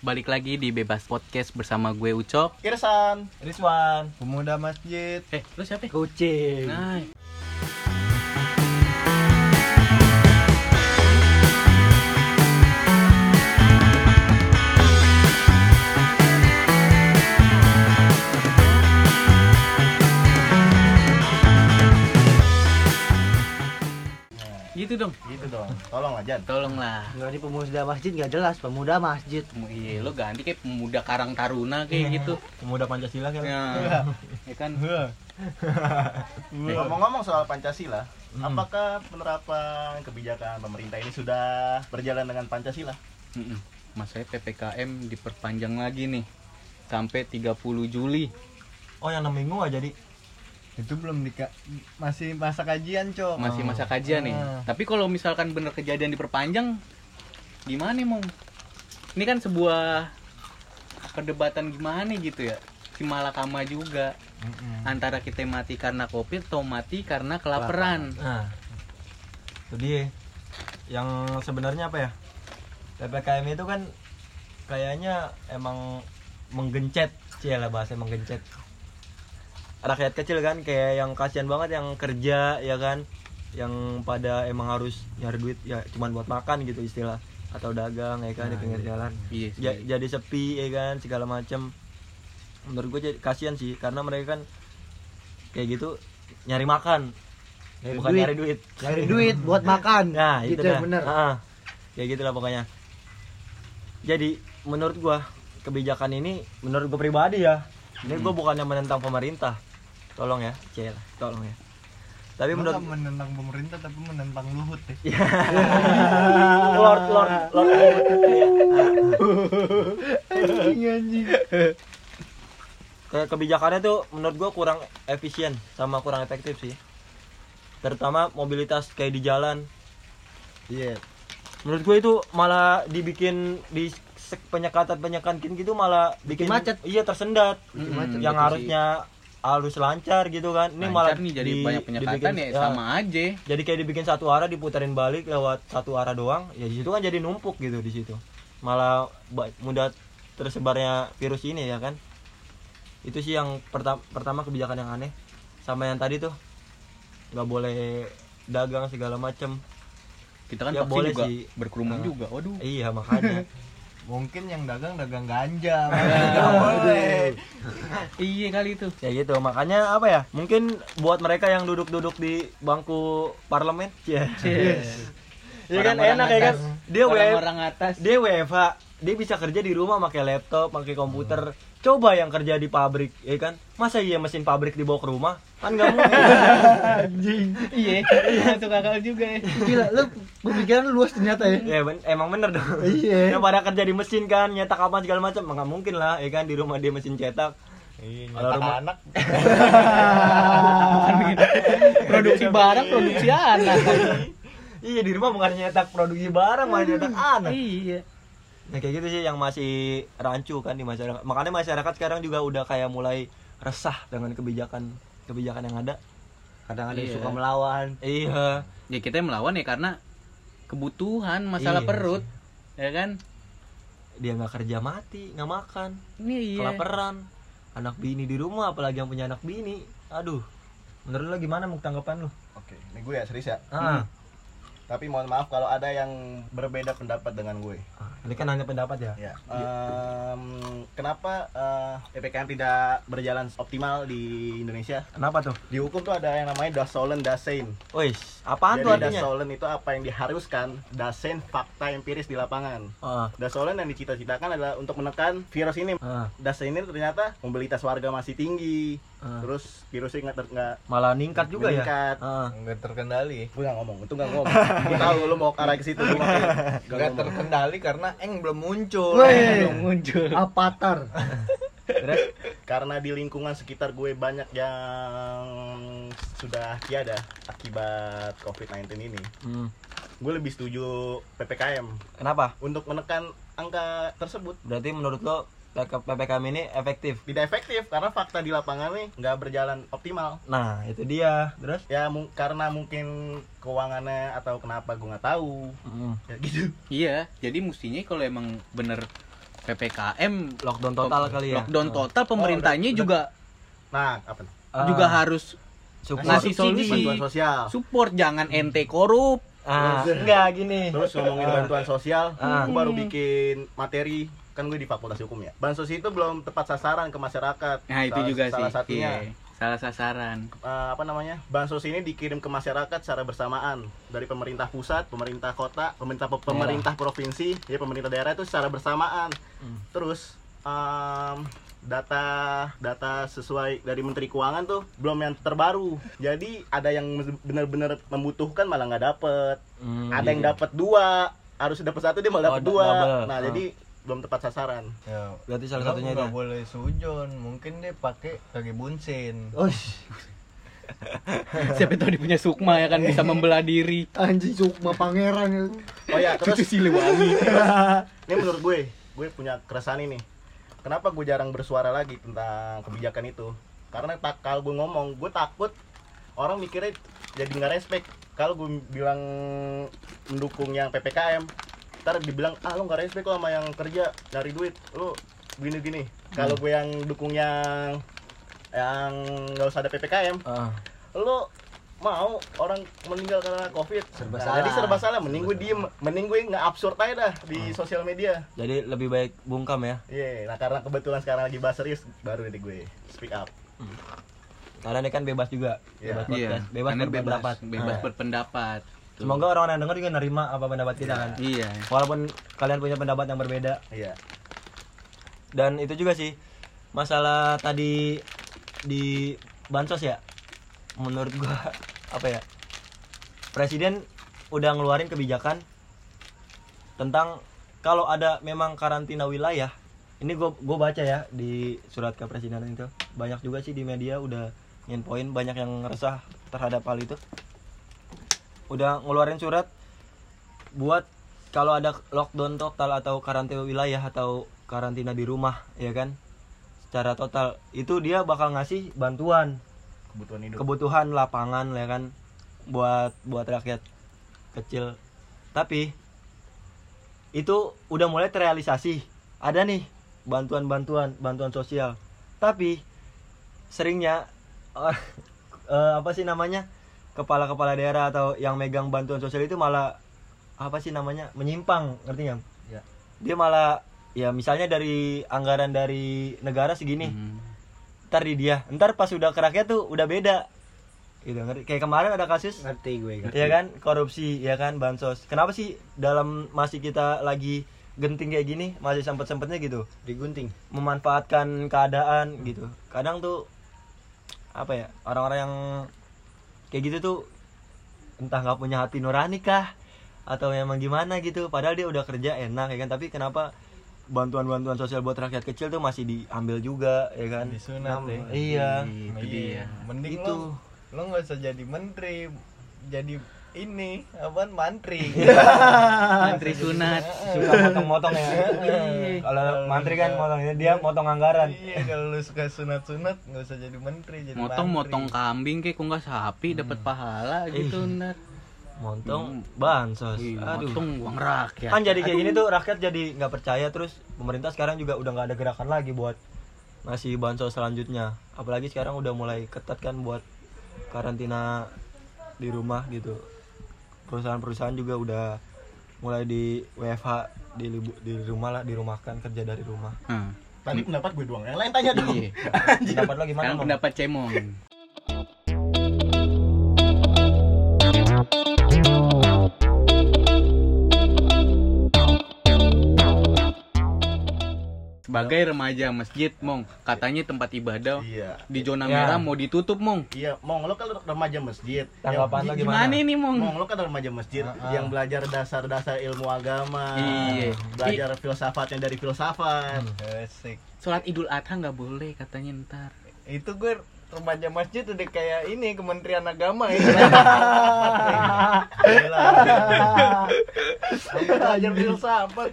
Balik lagi di Bebas Podcast bersama gue Ucok. Irsan Rizwan Pemuda Masjid Eh, lu siapa? ya? Kucing Nah, gitu dong. Gitu dong Tolong aja Tolonglah. Nggak di pemuda masjid nggak jelas Pemuda masjid Iya, lo ganti kayak pemuda Karang Taruna kayak gitu. Pemuda Pancasila kan Ya, ya kan. Ngomong-ngomong soal Pancasila Apakah penerapan kebijakan pemerintah ini sudah berjalan dengan Pancasila? Mas saya PPKM diperpanjang lagi nih sampai 30 Juli. Oh yang 6 minggu nggak jadi itu belum dika masih masa kajian cok Masih masa kajian nih. Ah. Tapi kalau misalkan bener kejadian diperpanjang gimana nih, Mong? Ini kan sebuah perdebatan gimana gitu ya. Si malakama juga antara kita mati karena covid atau mati karena kelaparan. Nah, itu dia. Yang sebenarnya apa ya? PPKM itu kan kayaknya emang menggencet, lah bahasa menggencet. Rakyat kecil kan kayak yang kasihan banget yang kerja ya kan, yang pada emang harus nyari duit ya cuman buat makan gitu istilah. Atau dagang ya kan di pinggir jalan. Iya sih. Ja- jadi sepi ya kan segala macem. Menurut gue jadi kasihan sih karena mereka kan kayak gitu nyari makan. Nyari bukan duit. nyari duit. Cari duit buat makan. nah itu Gitu, dah. bener. Ah, kayak gitu lah pokoknya. Jadi menurut gua kebijakan ini menurut gua pribadi ya ini gua bukannya menentang pemerintah tolong ya cel tolong ya. Tapi Lu menurut menentang pemerintah tapi menentang Luhut deh. Lord lord lord anjing anjing. Kayak kebijakannya tuh menurut gua kurang efisien sama kurang efektif sih. Terutama mobilitas kayak di jalan. Iya. Menurut gue itu malah dibikin di penyekatan penyekatan gitu malah bikin, macet. iya tersendat. Mm-mm, macet. yang betul sih. Harus lancar gitu kan ini Lancar malah nih jadi di- banyak penyekatan dibikin- ya sama aja. jadi kayak dibikin satu arah diputerin balik lewat satu arah doang ya di situ kan jadi numpuk gitu di situ malah mudah tersebarnya virus ini ya kan itu sih yang pertama pertama kebijakan yang aneh sama yang tadi tuh nggak boleh dagang segala macem Kita kan Ya, boleh juga sih. berkerumun Nah. juga. Waduh. iya makanya mungkin yang dagang dagang ganja nggak boleh. Iya kali itu. ya gitu makanya apa ya mungkin buat mereka yang duduk-duduk di bangku parlemen ya. Ya kan enak ya kan? dia WF, Orang-orang atas. dia WFH dia bisa kerja di rumah pakai laptop pakai komputer coba yang kerja di pabrik ya kan? Masa iya mesin pabrik dibawa ke rumah? Kan nggak mungkin. Anjing. Iya, masuk akal juga. Ya. Gila lu pemikiran lu luas ternyata ya? Ya ben- emang bener dong. Iya. yang pada kerja di mesin kan nyetak apa segala macam. Nggak mungkin lah ya kan? Di rumah dia mesin cetak. Iya rumah- anak. Produksi barang, produksi anak. iya di rumah bukan nyetak produksi barang malah nyetak anak. Iya. Nah kayak gitu sih yang masih rancu kan di masyarakat. Makanya masyarakat sekarang juga udah kayak mulai resah dengan kebijakan kebijakan yang ada. kadang ada yang Iya. suka melawan Iya. Ya kita yang melawan ya karena kebutuhan, masalah Iya perut. Ya kan? Dia nggak kerja mati, nggak makan, Ini iya. kelaparan. Anak bini di rumah, apalagi yang punya anak bini. Aduh. Menurut lo gimana mau tanggapan lo? Oke, ini gue ya serius ya Ah, Tapi mohon maaf kalau ada yang berbeda pendapat dengan gue ini kan hanya pendapat ya. Ya. Em, kenapa eh, PPKM tidak berjalan optimal di Indonesia? Kenapa tuh? Di hukum tuh ada yang namanya das sollen das sein. Wis, apaan Jadi das artinya? sollen itu apa yang diharuskan, das sein fakta empiris di lapangan. Ah, Das sollen yang dicita-citakan adalah untuk menekan virus ini. ah, Das sein ini ternyata mobilitas warga masih tinggi. Ah. Terus virusnya nggak ter- nggak Malah ningkat juga meningkat. ya. Ah. nggak terkendali Gue nggak ngomong, itu nggak ngomong. Gue tahu lu mau ke arah ke situ. Nggak terkendali karena eng belum muncul Weh. Belum muncul. Terus? karena di lingkungan sekitar gue banyak yang sudah tiada akibat COVID-19 ini. Hmm. Gue lebih setuju PPKM Kenapa? untuk menekan angka tersebut. Berarti menurut lo PPKM ini efektif? Tidak efektif karena fakta di lapangan nih nggak berjalan optimal. Nah, itu dia. Terus? Ya mu- karena mungkin keuangannya atau kenapa gue nggak tahu. Mm. Ya gitu. Iya, jadi mestinya kalau emang bener ppkm lockdown total kali ya lockdown total pemerintahnya udah- juga Nah, apa? nih? Ah, juga harus support. ngasih Subsidi, solusi. bantuan sosial. support jangan ente korup ah enggak gini Terus ngomongin bantuan sosial, Ah. gue baru bikin materi kan gue di Fakultas Hukum ya. Bansos itu belum tepat sasaran ke masyarakat. nah itu Salah- juga salah sih satunya Iya, salah sasaran eh, apa namanya? Bansos ini dikirim ke masyarakat secara bersamaan dari pemerintah pusat, pemerintah kota, pemerintah pemerintah provinsi, ya pemerintah daerah itu secara bersamaan. Hmm. Terus em, data data sesuai dari Menteri Keuangan tuh belum yang terbaru. Jadi ada yang benar-benar membutuhkan malah nggak dapet. Hmm, ada yang gitu. dapat dua, harus dapat satu dia malah Oh, dapat dua. double. Nah Oh. jadi belum tepat sasaran. Ya, Berarti salah lo satunya nggak itu. boleh sujon, mungkin dia pakai kaki bunsin. Oh, siapa tahu dia punya sukma ya kan bisa membelah diri anjing sukma pangeran. Oh ya, terus Siliwangi ini menurut gue, gue punya keresahan ini. Kenapa gue jarang bersuara lagi tentang kebijakan itu? Karena tak kalau gue ngomong, gue takut orang mikirnya jadi nggak respect. Kalau gue bilang mendukung yang ppkm, ntar dibilang ah lo nggak respect lo sama yang kerja nyari duit, lo gini-gini. Kalau gue yang dukung yang yang nggak usah ada ppkm, Ah, lo mau orang meninggal karena covid? Serba Nah, salah. jadi serba salah. Mending gue diem. mending gue nggak absurd aja dah di sosial media. Jadi lebih baik bungkam ya? Iya nah karena kebetulan sekarang lagi bahas serius baru deh gue speak up. Karena ini kan bebas juga. Iya. bebas podcast. Bebas karena berpendapat. Bebas Ah. berpendapat. Tuh. Semoga orang yang denger juga nerima apa pendapat kita kan. Iya. Walaupun kalian punya pendapat yang berbeda. Iya. Dan itu juga sih masalah tadi di bansos ya menurut gua apa ya presiden udah ngeluarin kebijakan tentang kalau ada memang karantina wilayah ini gua gua baca ya di surat kepresidenan itu banyak juga sih di media udah nginfoin banyak yang resah terhadap hal itu udah ngeluarin surat buat kalau ada lockdown total atau karantina wilayah atau karantina di rumah ya kan? Secara total. Itu dia bakal ngasih bantuan. Kebutuhan hidup. Kebutuhan lapangan ya kan? Buat buat rakyat kecil. Tapi itu udah mulai terrealisasi. Ada nih bantuan-bantuan bantuan sosial. Tapi seringnya eh, eh, apa sih namanya kepala-kepala daerah atau yang megang bantuan sosial itu malah apa sih namanya menyimpang ngerti nggak? Ya. Dia malah ya misalnya dari anggaran dari negara segini Hmm. ntar di dia ntar pas udah ke rakyat tuh udah beda gitu ngerti kayak kemarin ada kasus Ngerti gue. ngerti. ya kan korupsi ya kan bansos kenapa sih dalam masih kita lagi genting kayak gini masih sempet sempetnya gitu Digunting. memanfaatkan keadaan gitu kadang tuh apa ya orang-orang yang kayak gitu tuh entah nggak punya hati nurani kah atau memang gimana gitu. Padahal dia udah kerja enak ya kan? Tapi kenapa bantuan-bantuan sosial buat rakyat kecil tuh masih diambil juga ya kan? Disunat iya. Itu Iya, dia. Mending Itu. lo lo nggak usah jadi menteri, jadi ini apaan? Mantri. Mantri sunat. Suka motong-motong ya. Kalau mantri kan motong dia motong anggaran. Iya, kalau lu suka sunat-sunat nggak usah jadi menteri, jadi motong motong mantri. kambing kayak kok nggak sapi dapat pahala gitu Ih. ntar motong bansos. Ih, aduh. motong uang rakyat. Kan jadi kayak gini tuh rakyat jadi nggak percaya terus pemerintah sekarang juga udah nggak ada gerakan lagi buat ngasih bansos selanjutnya. Apalagi sekarang udah mulai ketat kan buat karantina di rumah gitu perusahaan-perusahaan juga udah mulai di WFH di libu- di rumah lah dirumahkan kerja dari rumah. Hmm. tadi pendapat gue doang yang lain tanya dong Iya. pendapat lo gimana Sekarang pendapat cemong sebagai remaja masjid mong katanya tempat ibadah iya di zona Ya. merah mau ditutup mong iya mong lo kan remaja masjid Tanggapan lo Yang- gimana? gimana ini mong Mong lo kan remaja masjid Ah, ah. yang belajar dasar-dasar ilmu agama, Iya. belajar filsafatnya dari filsafat. Asik. sholat idul adha nggak boleh katanya ntar Itu gue remaja masjid udah kayak ini Kementerian Agama ya. Aku belajar filsafat.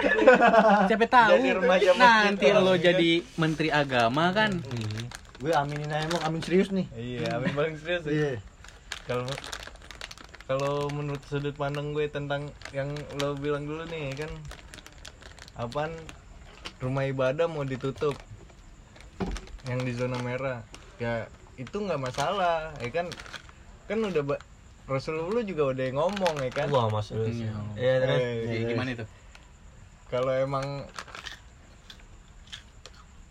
siapa tahu Jadi remaja masjid nanti lo jadi menteri agama kan Gue aminin aja mau amin serius nih. Iya, amin paling serius. ya. Iya. Kalau kalau menurut sudut pandang gue tentang yang lo bilang dulu nih kan apaan rumah ibadah mau ditutup yang di zona merah ya itu nggak masalah ya kan? Kan udah ba- Rasulullah juga udah ngomong ya kan? Mas Lulus. Iya. Iya, terus. Eh, Jadi gimana itu? Kalau emang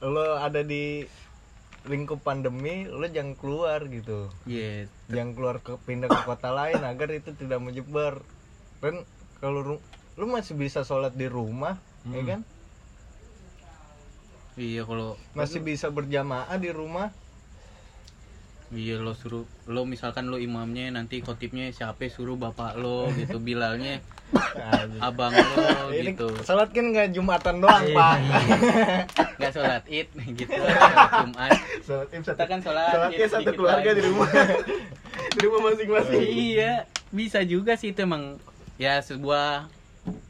lo ada di lingkup pandemi lo jangan keluar gitu. Iya jangan keluar ke pindah ke kota lain agar itu tidak menyebar. Kan kalau ru- lu masih bisa sholat di rumah ya kan? Iya kalau masih bisa berjamaah di rumah Iya lo suruh lo misalkan lo imamnya nanti khotibnya siapa suruh bapak lo gitu bilalnya abang lo gitu. sholat kan nggak jumatan doang pak. Nggak sholat id gitu jumat. Sholat Id kita satu, kan sholat sholatnya id satu keluarga lagi. di rumah. di rumah masing-masing. iya. Bisa juga sih itu emang ya sebuah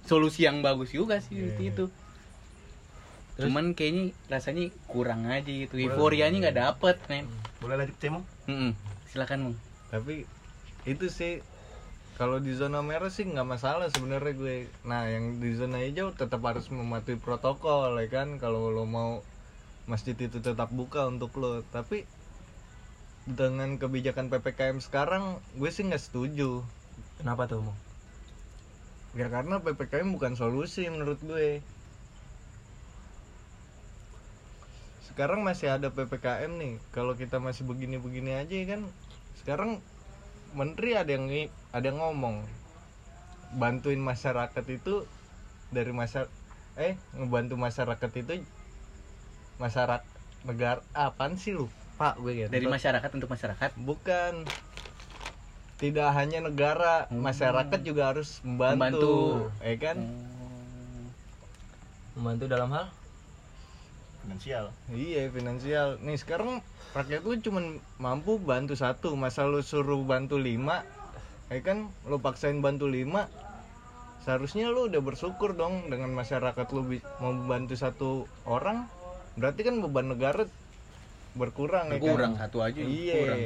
solusi yang bagus juga sih Iya, itu cuman kayaknya rasanya kurang aja gitu. Euforianya nggak dapet men. Boleh lanjut Cemo? Mm-mm. silakan mong tapi itu sih kalau di zona merah sih nggak masalah sebenarnya gue. Nah yang di zona hijau tetap harus mematuhi protokol ya kan? Kalau lo mau masjid itu tetap buka untuk lo. Tapi dengan kebijakan ppkm sekarang gue sih nggak setuju. Kenapa tuh, Mong? ya karena ppkm bukan solusi menurut gue sekarang masih ada ppkm nih. Kalau kita masih begini-begini aja kan sekarang menteri ada yang ada yang ngomong bantuin masyarakat itu dari masa eh ngebantu masyarakat itu masyarakat negara apaan sih lu? Pak gue ya. Dari masyarakat untuk masyarakat? Bukan. Tidak hanya negara masyarakat juga harus membantu, Membantu. ya kan? Membantu dalam hal? Finansial. iya finansial. Nih sekarang rakyat lu cuman mampu bantu satu. Masa lu suruh bantu lima ya kan? Lu paksain bantu lima seharusnya lu udah bersyukur dong dengan masyarakat lu mau membantu satu orang. Berarti kan beban negara berkurang ya kan? kurang satu aja iya. kurang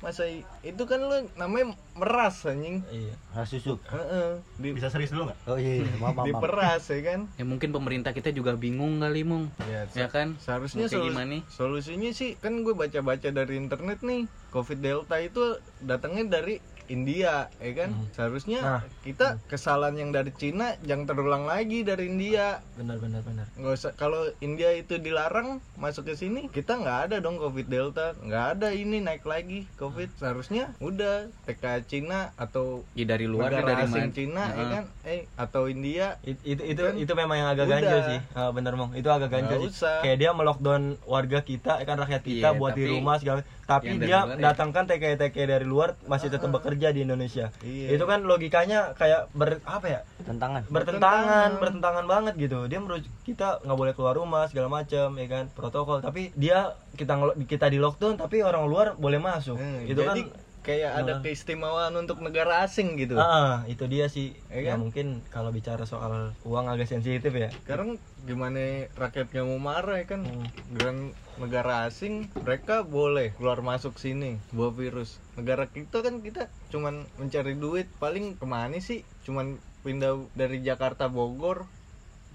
masa itu kan lu namanya meras anjing Iya. Harus susuk. Heeh. Di- Bisa serius dulu nggak? Oh iya, iya. maaf, maaf, maaf. diperas ya kan ya mungkin pemerintah kita juga bingung kali mong ya, ya kan seharusnya solu- gimana? solusinya sih kan gue baca-baca dari internet nih covid delta itu datangnya dari India ya kan? Seharusnya Nah. kita kesalahan yang dari Cina jangan terulang lagi dari India. Benar benar benar. nggak usah kalau India itu dilarang masuk ke sini kita nggak ada dong covid delta. Nggak ada ini naik lagi covid. Seharusnya udah TK Cina atau ya dari luar negara dari asing Cina ya Heeh. kan? Eh atau India. It- itu itu Kan? itu memang yang agak udah. ganjil sih. Ah, bener mong itu agak ganjil Nggak sih. usah. kayak dia melockdown warga kita eh, kan rakyat kita Iya, buat di tapi rumah segala tapi dia ya. mendatangkan TKI TKI dari luar masih tetap bekerja di Indonesia. Iya. itu kan logikanya kayak ber apa ya? Tentangan. bertentangan bertentangan. banget gitu. Dia menurut kita nggak boleh keluar rumah segala macam ya kan? Protokol. Tapi dia kita kita di lockdown tapi orang luar boleh masuk. Hmm, itu jadi kan kayak ada Nah. keistimewaan untuk negara asing gitu. ah itu dia sih Ya ya kan? mungkin kalau bicara soal uang agak sensitif ya Sekarang gimana rakyat nggak mau marah ya kan? Hmm. Dengan negara asing mereka boleh keluar masuk sini bawa virus. Negara kita kan kita cuman mencari duit paling ke mana sih? Cuman pindah dari Jakarta Bogor,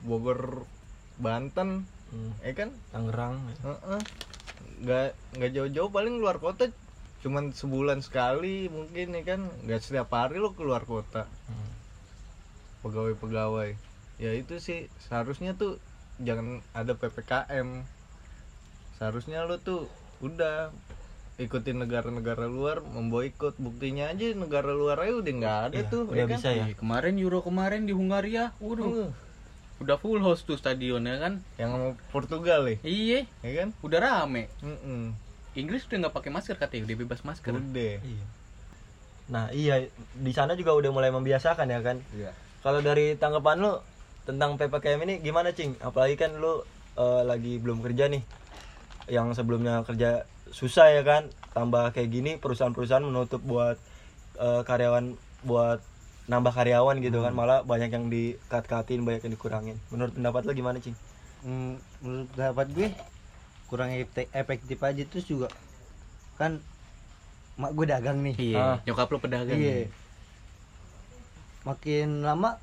Bogor Banten, Hmm, ya kan? Tangerang Heeh. Nggak nggak jauh-jauh paling luar kota cuman sebulan sekali mungkin ya kan nggak setiap hari lo keluar kota. Hmm. pegawai-pegawai. Ya itu sih seharusnya tuh jangan ada ppkm seharusnya lo tuh udah ikutin negara-negara luar memboikot. Buktinya aja negara luar aja udah nggak ada Iya, tuh udah ya kan? bisa ya. Iya, kemarin Euro kemarin di Hungaria waduh. Uh, udah full host tuh stadionnya kan. Yang sama Portugal ya? Iya. Ya kan? Udah rame. Mm-mm. Inggris udah nggak pakai masker katanya udah bebas masker udah Iya. Nah iya di sana juga udah mulai membiasakan ya kan. Iya. Kalau dari tanggapan lu tentang ppkm ini gimana cing? Apalagi kan lu eh, lagi belum kerja nih, yang sebelumnya kerja susah ya kan, tambah kayak gini perusahaan-perusahaan menutup buat eh, karyawan buat nambah karyawan gitu kan, malah banyak yang di cut cutin banyak yang dikurangin. Menurut pendapat lu gimana cing? Hmm, menurut pendapat gue kurang efek- efektif aja terus juga kan mak gue dagang nih. Iya Ah. nyokap lo pedagang. Iya. Makin lama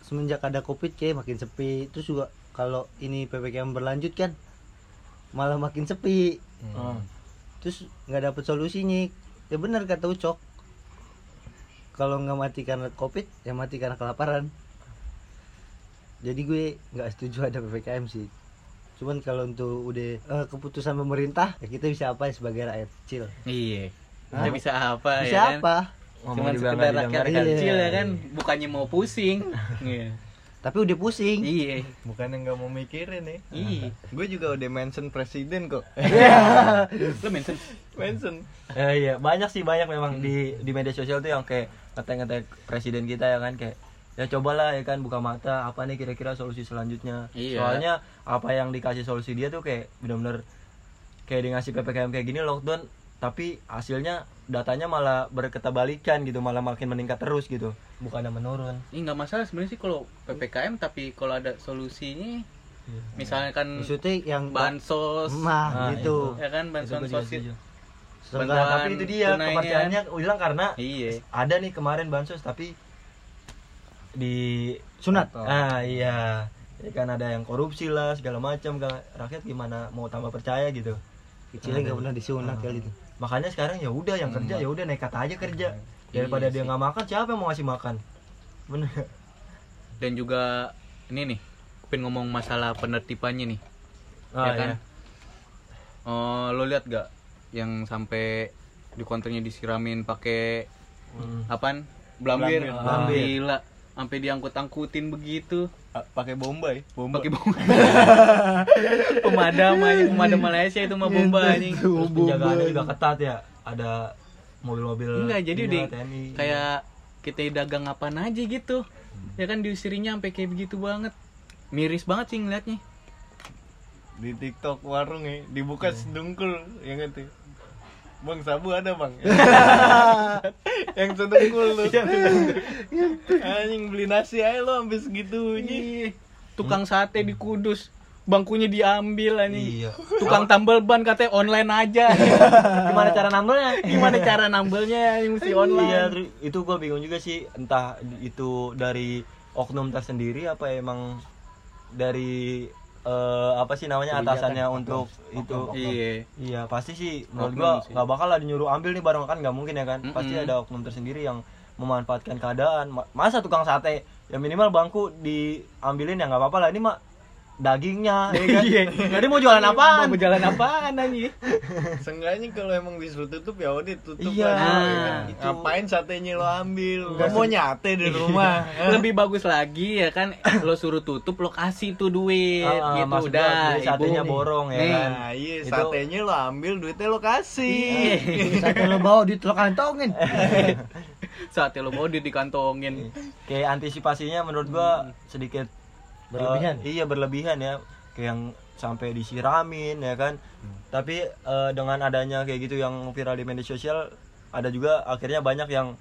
semenjak ada covid kayak makin sepi. Terus juga kalau ini ppkm berlanjut kan malah makin sepi. Hmm. terus nggak dapet solusinya. Ya benar kata ucok. Kalau nggak mati karena covid ya mati karena kelaparan. Jadi gue nggak setuju ada ppkm sih cuman kalau untuk udah eh, keputusan pemerintah ya kita bisa apa ya sebagai rakyat kecil? Iya. Kita bisa apa bisa ya kan? apa? Cuman juga sekedar rakyat. Iya. kecil ya kan? Bukannya mau pusing. Iya. Tapi udah pusing. Iya. Bukannya nggak mau mikirin nih iya. Gue juga udah mention presiden kok. Lo mention? Mention. Eh, iya. Banyak sih banyak memang di di media sosial tuh yang kayak ngetek-ngetek presiden kita ya kan? Kayak ya cobalah ya kan buka mata apa nih kira-kira solusi selanjutnya? Iya. soalnya apa yang dikasih solusi dia tuh kayak benar-benar kayak dia ngasih ppkm kayak gini lockdown tapi hasilnya datanya malah berketabalikan gitu malah makin meningkat terus gitu. Bukannya menurun. Ini nggak masalah sebenarnya sih kalau ppkm tapi kalau ada solusinya misalnya kan maksudnya yang bansos. Mah Nah, gitu. ya kan Itu bansos sosial tapi itu dia kepercayaannya hilang karena iya. ada nih kemarin bansos tapi di sunat. Ah iya. Ya kan ada yang korupsi lah segala macam kan rakyat gimana mau tambah percaya gitu. Kecilnya nggak pernah disunat kali itu. Makanya sekarang ya udah yang kerja ya udah nekat aja kerja. Daripada Iya dia nggak makan siapa yang mau ngasih makan? Bener. Dan juga ini nih pengen ngomong masalah penertibannya nih. Ah, ya kan? iya. oh lo lihat gak yang sampai di konternya disiramin pakai Hmm. apaan? Belambir Belambir. Ah, gila sampai diangkut-angkutin begitu. Pakai bombay bomba pakai bomba pemadam aja pemadam Malaysia itu mah bomba anjing. terus penjagaannya juga ketat ya. Ada mobil-mobil enggak jadi TNI. kayak kita dagang apaan aja gitu. Ya kan diusirinya sampai kayak begitu banget. Miris banget sih ngeliatnya. Di TikTok warung nih dibuka sedungkul yang itu Bang sabu ada bang. Yang sedungkul tuh. Anjing beli nasi aja lo sampai segitunya Ih, tukang sate di Kudus. Bangkunya diambil anjing. Iya. Tukang tambal ban katanya online aja. Gimana cara nambelnya? Gimana cara nambelnya ini mesti Iya, online. Terus itu gue bingung juga sih. Entah itu dari oknum tersendiri apa emang dari eh, apa sih namanya Kebijakan. atasannya untuk itu. iya. Iya pasti sih menurut Oknum gua nggak bakal lah nyuruh ambil nih barang kan nggak mungkin ya kan? Pasti Mm-mm. ada oknum tersendiri yang memanfaatkan keadaan. Ma- masa tukang sate ya minimal bangku diambilin ya nggak apa-apa lah. Ini mah dagingnya ya kan Iya. jadi mau jualan apaan mau jalan apaan anjing Seenggaknya kalau emang disuruh tutup ya udah tutup Iya, aja, ya kan. itu. Ngapain satenya lo ambil? Lo Enggak mau nyate di rumah? lebih bagus lagi ya kan lo suruh tutup lo kasih tuh duit Ah, gitu udah satenya ibu. borong ya Nih. kan Nah iya Itu- satenya lo ambil duitnya lo kasih Iya. sate lo bawa di telur kantongin sate lo bawa duit dikantongin kayak antisipasinya menurut gua sedikit Berlebihan. eh, iya berlebihan ya kayak yang sampai disiramin ya kan tapi eh, dengan adanya kayak gitu yang viral di media sosial ada juga akhirnya banyak yang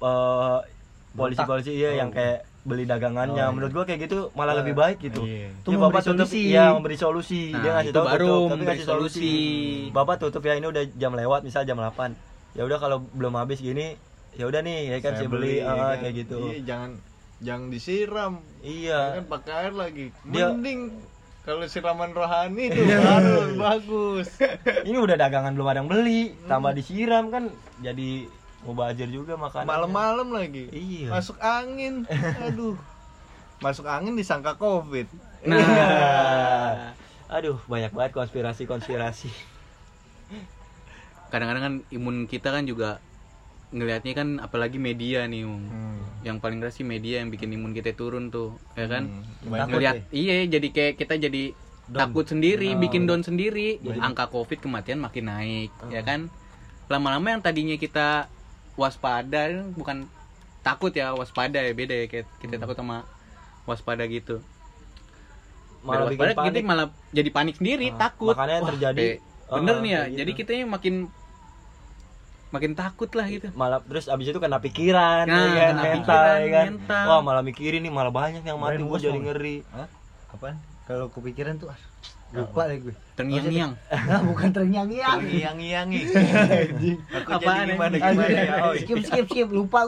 eh, polisi-polisi iya yang kayak beli dagangannya menurut gua kayak gitu malah lebih baik gitu Iya. Itu Ya, bapak tutup solusi. ya memberi solusi Nah, dia ngasih tahu baru tutup, tapi ngasih solusi. solusi. bapak tutup ya ini udah jam lewat misal jam 8 ya udah kalau belum habis gini ya udah nih ya kan saya, beli, ya ah, kan. kayak gitu Iya, jangan jangan disiram. iya Ya kan pakai air lagi. Dia- Mending kalau siraman rohani itu baru bagus. ini udah dagangan belum ada yang beli tambah disiram kan jadi mubazir juga makanan Malam-malam lagi. Iya. Masuk angin. Aduh. Masuk angin disangka Covid. nah aduh banyak banget konspirasi konspirasi kadang-kadang kan imun kita kan juga ngelihatnya kan apalagi media nih Mung. Hmm. yang paling keras sih media yang bikin imun kita turun tuh ya kan Hmm. Ngelihat deh. iya jadi kayak kita jadi takut sendiri bikin down sendiri angka covid kematian makin naik ya kan lama-lama yang tadinya kita waspada bukan takut ya waspada ya beda ya kayak kita takut sama waspada gitu malah waspada kita malah jadi panik sendiri Ah, takut makanya yang Wah, terjadi, kayak bener ah, nih ya kayak jadi gitu. kita makin makin takut lah gitu. Malah terus abis itu kena pikiran Nah, ya kan? kena mental pikiran, ya kan? mental. wah malah mikirin nih malah banyak yang mati gue jadi ngeri. Apaan? Kalau kepikiran tuh ah, lupa deh gue terngiang-ngiang. Nah, bukan terngiang-ngiang. Ngiang-ngiangi. Aku Apaan, jadi gimana anjing? gimana ya? Oh, skip skip skip lupa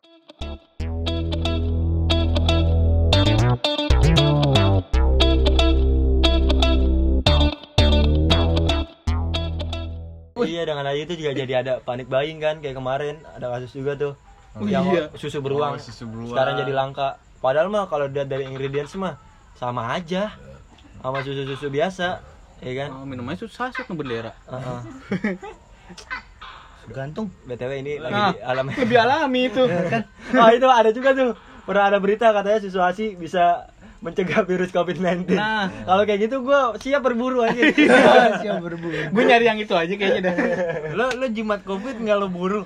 dengan aja itu juga jadi ada panik buying kan kayak kemarin ada kasus juga tuh Oh, yang iya. susu beruang Oh, susu beruang. sekarang jadi langka padahal mah kalau dilihat dari ingredients mah sama aja sama susu susu biasa ya kan Oh, minumannya susah sih bendera. Heeh. gantung btw ini lagi Nah, di alam lebih alami itu. ah itu ada juga tuh pernah ada berita katanya susu asi bisa mencegah virus covid-19 Nah. kalau kayak gitu gua siap berburu aja siap berburu. Gue nyari yang itu aja kayaknya dah. lo lo jimat covid nggak lo buru?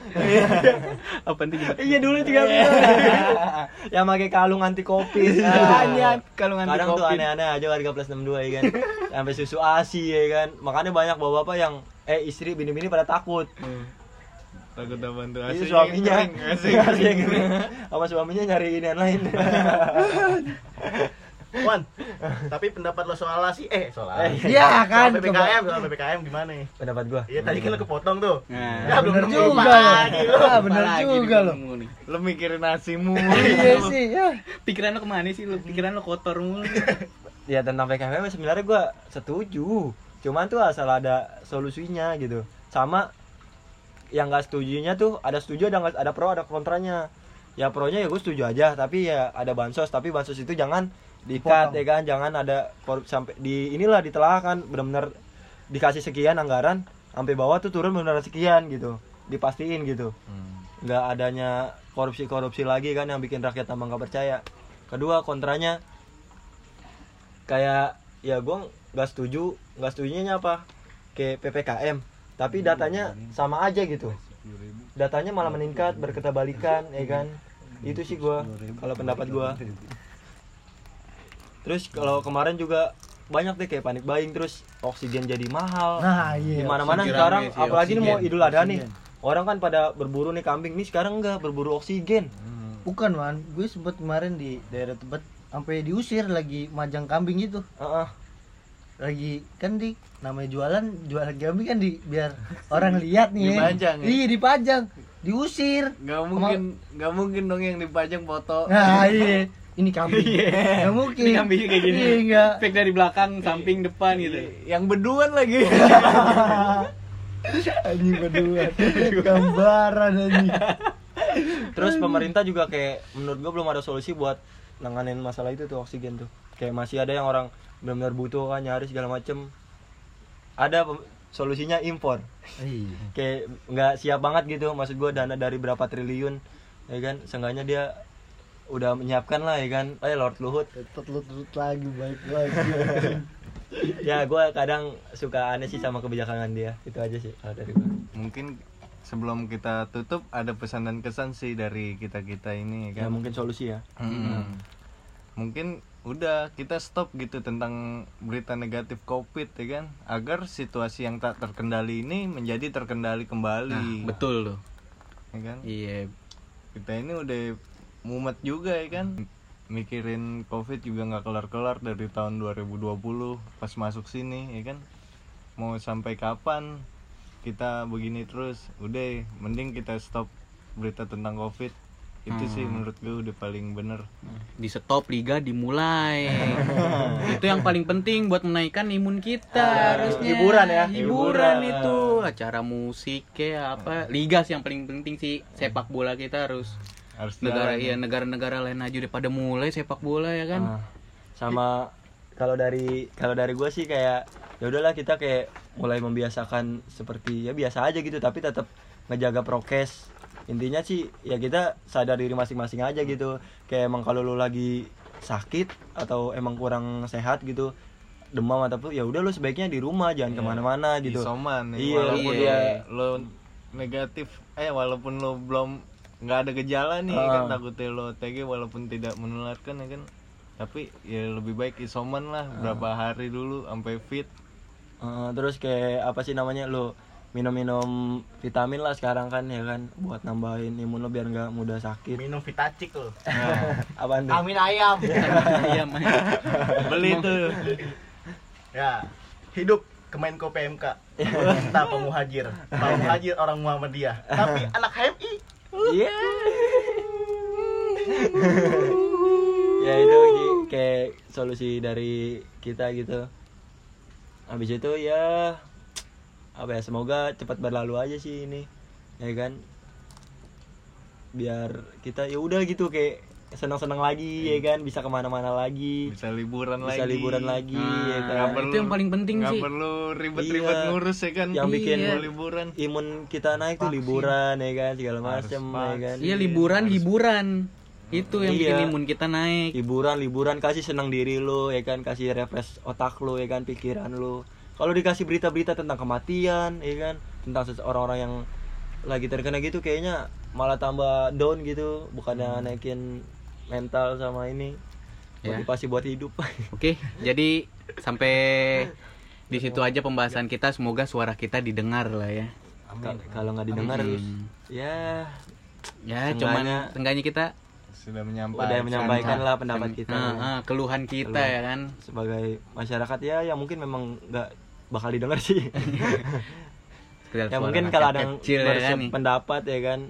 Apa nih gimana? iya dulu juga yang pakai kalung anti covid. Banyak kalau nganti kadang tuh aneh-aneh aja warga plus 62 ya kan. Sampai susu asi ya kan. Makanya banyak bapak-bapak yang eh istri bini-bini pada takut. Takut apa tuh Iya, Aslinya suaminya. Asli. Asli yang kering. sama suaminya nyari ini yang lain Wan, tapi pendapat lo soal lasi, eh soal lasi. Iya kan, Soal PPKM, soal PPKM gimana nih? pendapat gua Iya tadi kan lo kepotong tuh. Nah, Ya belum bener juga lo. Ah, bener juga lo. lo mikirin nasimu iya sih ya Pikiran lo ke mana sih? Lo pikiran lo kotor mulu. ya tentang PKM sebenarnya gua setuju cuman tuh asal ada solusinya gitu sama yang nggak setujunya tuh ada setuju ada ada pro ada kontranya ya pronya ya gue setuju aja tapi ya ada bansos tapi bansos itu jangan diikat ya kan? Jangan ada korup sampai di inilah ditelaahkan benar-benar dikasih sekian anggaran sampai bawah tuh turun benar sekian gitu. Dipastiin gitu. Nggak adanya korupsi-korupsi lagi kan yang bikin rakyat tambah nggak percaya. Kedua kontranya kayak ya gua nggak setuju nggak setujunya apa? Kayak ppkm tapi datanya sama aja gitu. Datanya malah meningkat berketabalikan ya kan? Itu sih gua kalau pendapat gua terus kalau kemarin juga banyak deh kayak panik buying terus oksigen jadi mahal. Nah iya. Di mana-mana oksigen sekarang rame sih, apalagi ini mau idul adha nih. Orang kan pada berburu nih kambing nih sekarang enggak berburu oksigen. Bukan man gue sempet kemarin di daerah Tebet sampai diusir lagi majang kambing gitu. Heeh. lagi kan di namanya jualan jualan kambing kan di biar orang lihat nih. Dipajang ya? iya dipajang diusir. Nggak mungkin nggak mungkin dong yang dipajang foto. Nah iya ini kambing. Nggak mungkin. Ini kambingnya kayak gini. iya enggak Fake dari belakang, samping, depan gitu. yang beduan lagi. Anjing berdua gambaran anjing. Terus pemerintah juga kayak menurut gua belum ada solusi buat nanganin masalah itu tuh oksigen tuh. Kayak masih ada yang orang benar-benar butuh kan nyari segala macem. Ada solusinya impor. Iya. Kayak nggak siap banget gitu maksud gua dana dari berapa triliun ya kan? Seenggaknya dia udah menyiapkan lah ya kan? Eh Lord Luhut. Tetut lagi baik lagi. Ya gua kadang suka aneh sih sama kebijakan dia. Itu aja sih kalau dari gua. Mungkin sebelum kita tutup ada pesan dan kesan sih dari kita kita ini ya kan? mungkin solusi ya. Mm-mm. mungkin udah kita stop gitu tentang berita negatif covid ya kan? Agar situasi yang tak terkendali ini menjadi terkendali Nah, kembali betul loh. ya kan? Iya. kita ini udah mumet juga ya kan mikirin covid juga nggak kelar-kelar dari tahun 2020 pas masuk sini ya kan mau sampai kapan kita begini terus udah mending kita stop berita tentang covid itu sih Hmm. menurut gue udah paling bener Di stop liga dimulai. itu yang paling penting buat menaikkan imun kita harusnya. hiburan ya? Hiburan Hiburan. itu, acara musik kayak apa. Liga sih yang paling penting sih sepak bola kita harus harus negara jalan. iya negara-negara lain aja udah pada mulai sepak bola ya kan. Ah, sama kalau dari kalau dari gue sih kayak ya udahlah kita kayak mulai membiasakan seperti ya biasa aja gitu tapi tetap ngejaga prokes intinya sih ya kita sadar diri masing-masing aja gitu kayak emang kalau lu lagi sakit atau emang kurang sehat gitu demam ataupun ya udah lu sebaiknya di rumah jangan Iya. ke mana-mana gitu isoman ya. Iya, walaupun iya. lo negatif eh walaupun lo belum nggak ada gejala nih Ah. kan takutnya lo OTG walaupun tidak menularkan ya kan tapi ya lebih baik isoman lah berapa hari dulu sampai fit Eh, terus kayak apa sih namanya lu minum-minum vitamin lah sekarang kan ya kan buat nambahin imun lo biar nggak mudah sakit Minum vitacik lo. apaan tuh amin ayam Mas. beli tuh Ya, hidup Kemenko PMK. Kita pemuhajir. Pemuhajir orang Muhammadiyah. Tapi anak HMI. Iya. ya itu kayak solusi dari kita gitu. Habis itu ya apa ya semoga cepat berlalu aja sih ini ya kan biar kita ya udah gitu kayak senang-senang lagi ya kan bisa ke mana-mana lagi bisa liburan bisa lagi liburan lagi ya Nah, kan itu yang paling penting nggak sih. perlu ribet-ribet Iya. ngurus ya kan Yang bikin Iya. liburan imun kita naik tuh liburan ya kan segala Harus macam ya vaksin. kan Iya liburan hiburan. Itu yang bikin Iya. imun kita naik. hiburan liburan kasih senang diri lo ya kan kasih refresh otak lo ya kan pikiran lo kalau dikasih berita-berita tentang kematian ya kan tentang orang-orang yang lagi terkena gitu kayaknya malah tambah down gitu bukannya naikin mental sama ini Ya. motivasi buat hidup Oke, jadi sampai di situ aja pembahasan kita. Semoga suara kita didengar lah ya. Ka- kalau nggak didengar Amin. ya Ya, Seenggaknya- cuman seenggaknya kita sudah menyampaikan udah menyampaikan lah pendapat kita Ah, ah, keluhan kita Keluhan. ya kan. sebagai masyarakat ya yang mungkin memang nggak bakal didengar sih ya mungkin kalau ada yang kecil ya kan nih. berpendapat ya kan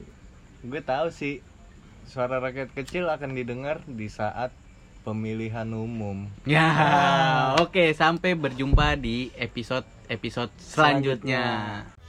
gue tahu sih suara rakyat kecil akan didengar di saat pemilihan umum Ya, oke sampai berjumpa di episode episode selanjutnya. Selanjutnya.